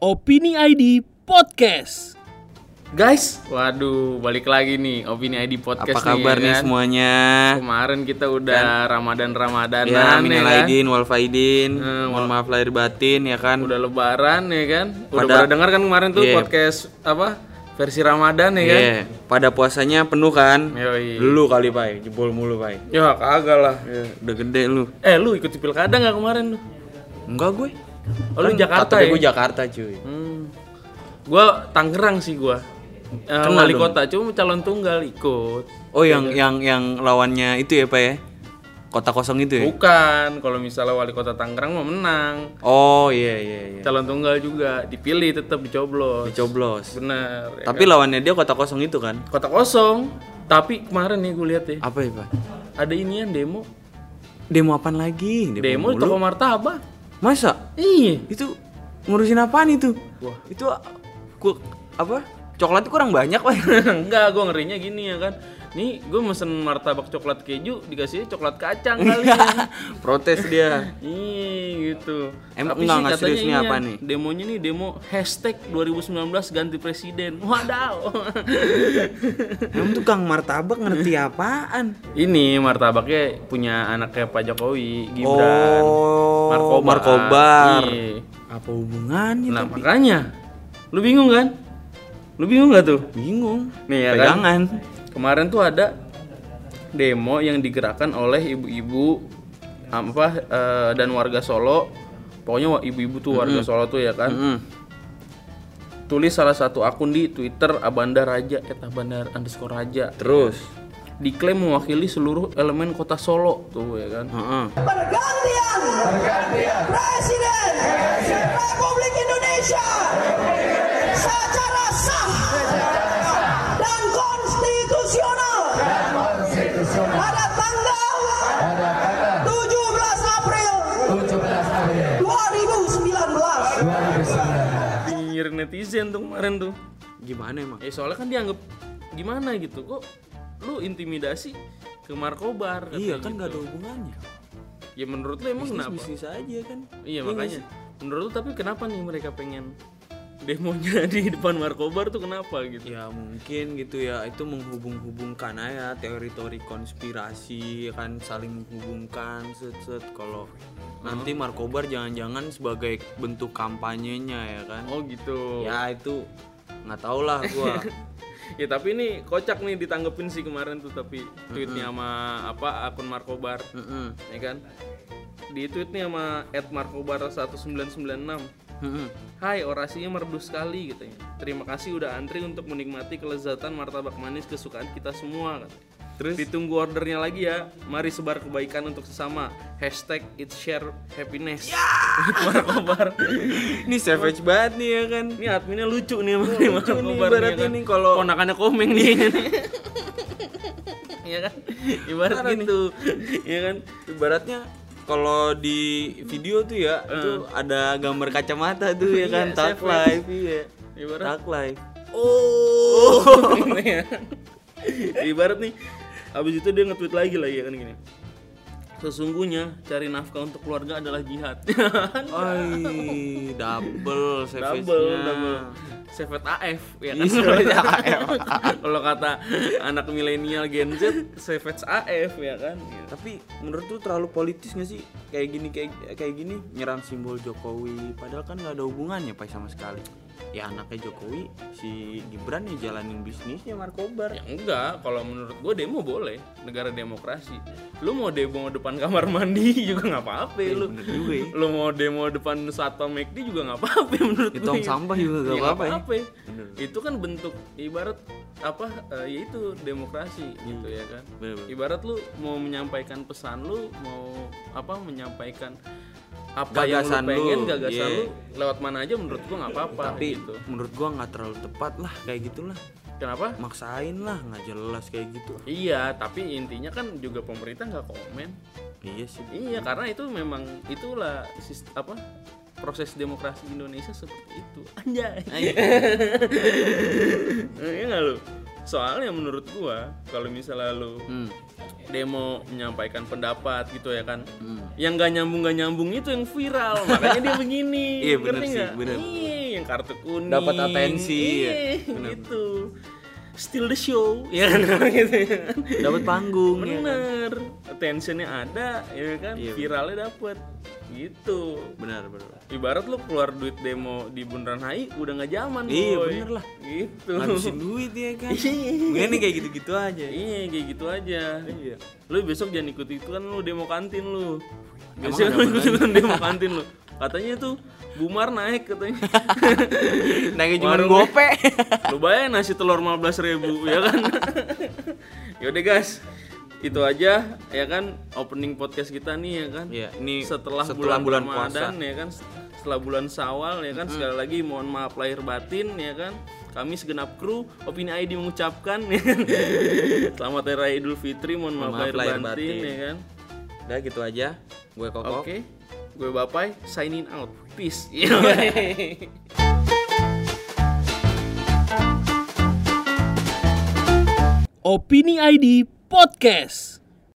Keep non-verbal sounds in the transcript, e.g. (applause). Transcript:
Opini ID Podcast. Guys, waduh, balik lagi nih Opini ID Podcast Apa kabar nih kan. semuanya? Kemarin kita udah Ramadan-Ramadanan Ya, ya, minal kan. aidin wal faidin. Eh, Mohon maaf lahir batin ya kan. Udah lebaran ya kan. Udah Pada- pada dengar kan kemarin tuh Iya. podcast apa? Versi Ramadan ya kan. Iya, pada puasanya penuh kan? Yoi. Lu kali, Pai. Jebol mulu, Pai. Ya kagak lah. Udah gede lu. Eh, lu ikut pilkada nggak kemarin lu? Enggak gue. Oh, lu Jakarta ya? gue Jakarta, cuy. Hmm. Gua Tangerang sih gua. Eh, Kena wali dong. kota cuma calon tunggal ikut. Oh, yang yang yang lawannya itu ya, Pak ya? Kota kosong itu ya? Bukan, kalau misalnya wali kota Tangerang mau menang. Oh, iya iya iya. Calon tunggal juga dipilih tetap dicoblos. Dicoblos. Bener. ya Tapi lawannya dia kota kosong itu kan? kota kosong tapi kemarin nih gue lihat ya Apa ya, Pak? ada inian demo Demo apaan lagi? demo mulu. toko martabak Masa? iya Itu ngurusin apaan itu? Wah. Itu ku, apa? Coklatnya kurang banyak, Pak. (laughs) enggak gue ngerinya gini ya kan nih gue mesen martabak coklat keju dikasih coklat kacang (laughs) kali ya Protes dia. iya gitu Emang Tapi enggak, sih enggak serius nih ini apa ya, nih? demonya nih demo hashtag 2019 ganti presiden wadaw (laughs) Emang tukang martabak ngerti apaan? ini martabaknya punya anaknya Pak Jokowi Gibran Oh, Markobar. Markobar. Iya. Apa hubungannya? Nah tapi? makanya, lu bingung kan? Lu bingung gak tuh? Bingung. Nih ya kan? Pegangan. Kemarin tuh ada demo yang digerakkan oleh ibu-ibu apa eh, dan warga Solo. Pokoknya ibu-ibu tuh warga Solo tuh ya kan. Mm-mm. Tulis salah satu akun di Twitter Abanda Raja, eta Abanda underscore Raja. Terus. Diklaim mewakili seluruh elemen kota Solo tuh ya kan. Heeh. Pergantian, Presiden Republik Indonesia secara sah dan konstitusional pada tanggal 17 April 2019. Nyir netizen tuh kemarin tuh. Gimana emang? Eh soalnya kan dianggap gimana gitu kok lu intimidasi ke Markobar Iya kan gitu. nggak ada hubungannya. Ya menurut lu emang kenapa? Bisnis aja kan. Iya nggak makanya. Menurut lu tapi kenapa nih mereka pengen demonya (laughs) di depan Markobar tuh kenapa gitu? Ya mungkin gitu ya itu menghubung-hubungkan aja teori-teori konspirasi kan saling menghubungkan set-set kalau nanti Markobar jangan-jangan sebagai bentuk kampanyenya ya kan. Oh gitu. Ya itu nggak tau lah gua. (laughs) Ya tapi ini kocak nih ditanggepin sih kemarin tuh tapi tweetnya sama apa akun Markobar, Heeh. ya kan? Di tweet nih sama @markobar1996. Heeh. Hai, orasinya merdu sekali katanya. Terima kasih udah antri untuk menikmati kelezatan martabak manis kesukaan kita semua. Kan. Terus? Ditunggu ordernya lagi ya. Mari sebar kebaikan untuk sesama. Hashtag it's share happiness. (laughs) Markobar. Ini savage banget nih ya kan. Ini adminnya lucu nih emang nih nih, Markobar ibaratnya nih, kan. nih kalau- ponakannya komeng nih. (laughs) Iya kan? Ibarat gitu. Iya kan? Ibaratnya kalau di video tuh ya itu ada gambar kacamata tuh ya kan Iya, tag savage. live iya. Ibarat Tag live. Oh, (laughs) Iya. Ibarat nih, abis itu dia nge-tweet lagi lah ya kan gini. Sesungguhnya cari nafkah untuk keluarga adalah jihad. (laughs) Oi, double savage double, double. Sevet AF ya kan. (laughs) Kalau kata anak milenial Gen Z, Sevet AF ya kan. Gitu. Tapi menurut tuh terlalu politis gak sih? Kayak gini kayak kayak gini nyerang simbol Jokowi padahal kan nggak ada hubungannya Pak sama sekali. Ya anaknya Jokowi si Gibran ya jalanin bisnisnya Markobar. Ya enggak, kalau menurut gue demo boleh, negara demokrasi. Lu mau demo depan kamar mandi (laughs) juga nggak apa-apa lu. bener juga ya. Lu mau demo depan satpam McD juga nggak apa-apa (laughs) menurut gue. tong sampah juga gak Ya, apa-apa ya. apa-apa ya. Itu kan bentuk ibarat apa eh, ya itu demokrasi gitu ya kan. Bener-bener. Ibarat lu mau menyampaikan pesan lu, mau apa menyampaikan apa yang Gagasan lu pengen, lu, gagasan iya. lu lewat mana aja menurut gua nggak apa-apa Tapi gitu. menurut gua nggak terlalu tepat lah kayak gitulah. Kenapa? Maksain lah nggak jelas kayak gitu. Iya, tapi intinya kan juga pemerintah nggak komen. Iya sih. Iya, karena itu memang itulah sis- apa proses demokrasi Indonesia seperti itu. (laughs) Anjay. (laughs) Iya nggak lu? Soalnya menurut gua kalau misalnya lu Hmm. Demo menyampaikan pendapat gitu ya kan yang gak nyambung gak nyambung itu yang viral makanya dia begini (laughs) Iya, bener sih, nggak? bener. iya yang kartu kuning Dapat atensi, ya. iya, Bener. gitu still the show ya kan (laughs) gitu ya. dapat panggung ya kan? bener attentionnya ada ya kan Iya, viralnya dapet gitu. Benar benar. Ibarat lu keluar duit demo di bundaran HI udah nggak zaman Iya, boy. bener lah. gitu. Ngabisin duit ya kan. Iya. Mungkin kayak gitu-gitu aja. Iya kayak gitu aja. Iya. lu besok jangan ikut ikutan lu demo kantin lu. Biasanya ada lu ikut ikutan demo kantin lu. Katanya tuh Bumar naik katanya. (laughs) Naiknya cuma gope. Lu bayar nasi telur 15 ribu ya kan? (laughs) Yaudah guys itu aja ya kan opening podcast kita nih ya kan. Iya, ini setelah, setelah bulan, bulan Ramadan puasa. ya kan. Setelah bulan Sawal ya kan. Sekali lagi mohon maaf lahir batin ya kan. Kami segenap kru opini ID mengucapkan ya kan. (laughs) Selamat hari raya Idul Fitri mohon maaf, maaf lahir, lahir batin, batin. ya kan. Udah gitu aja. Gue koko. Oke. Gue Bapai signing out. Peace. (laughs) Opini ID Podcast.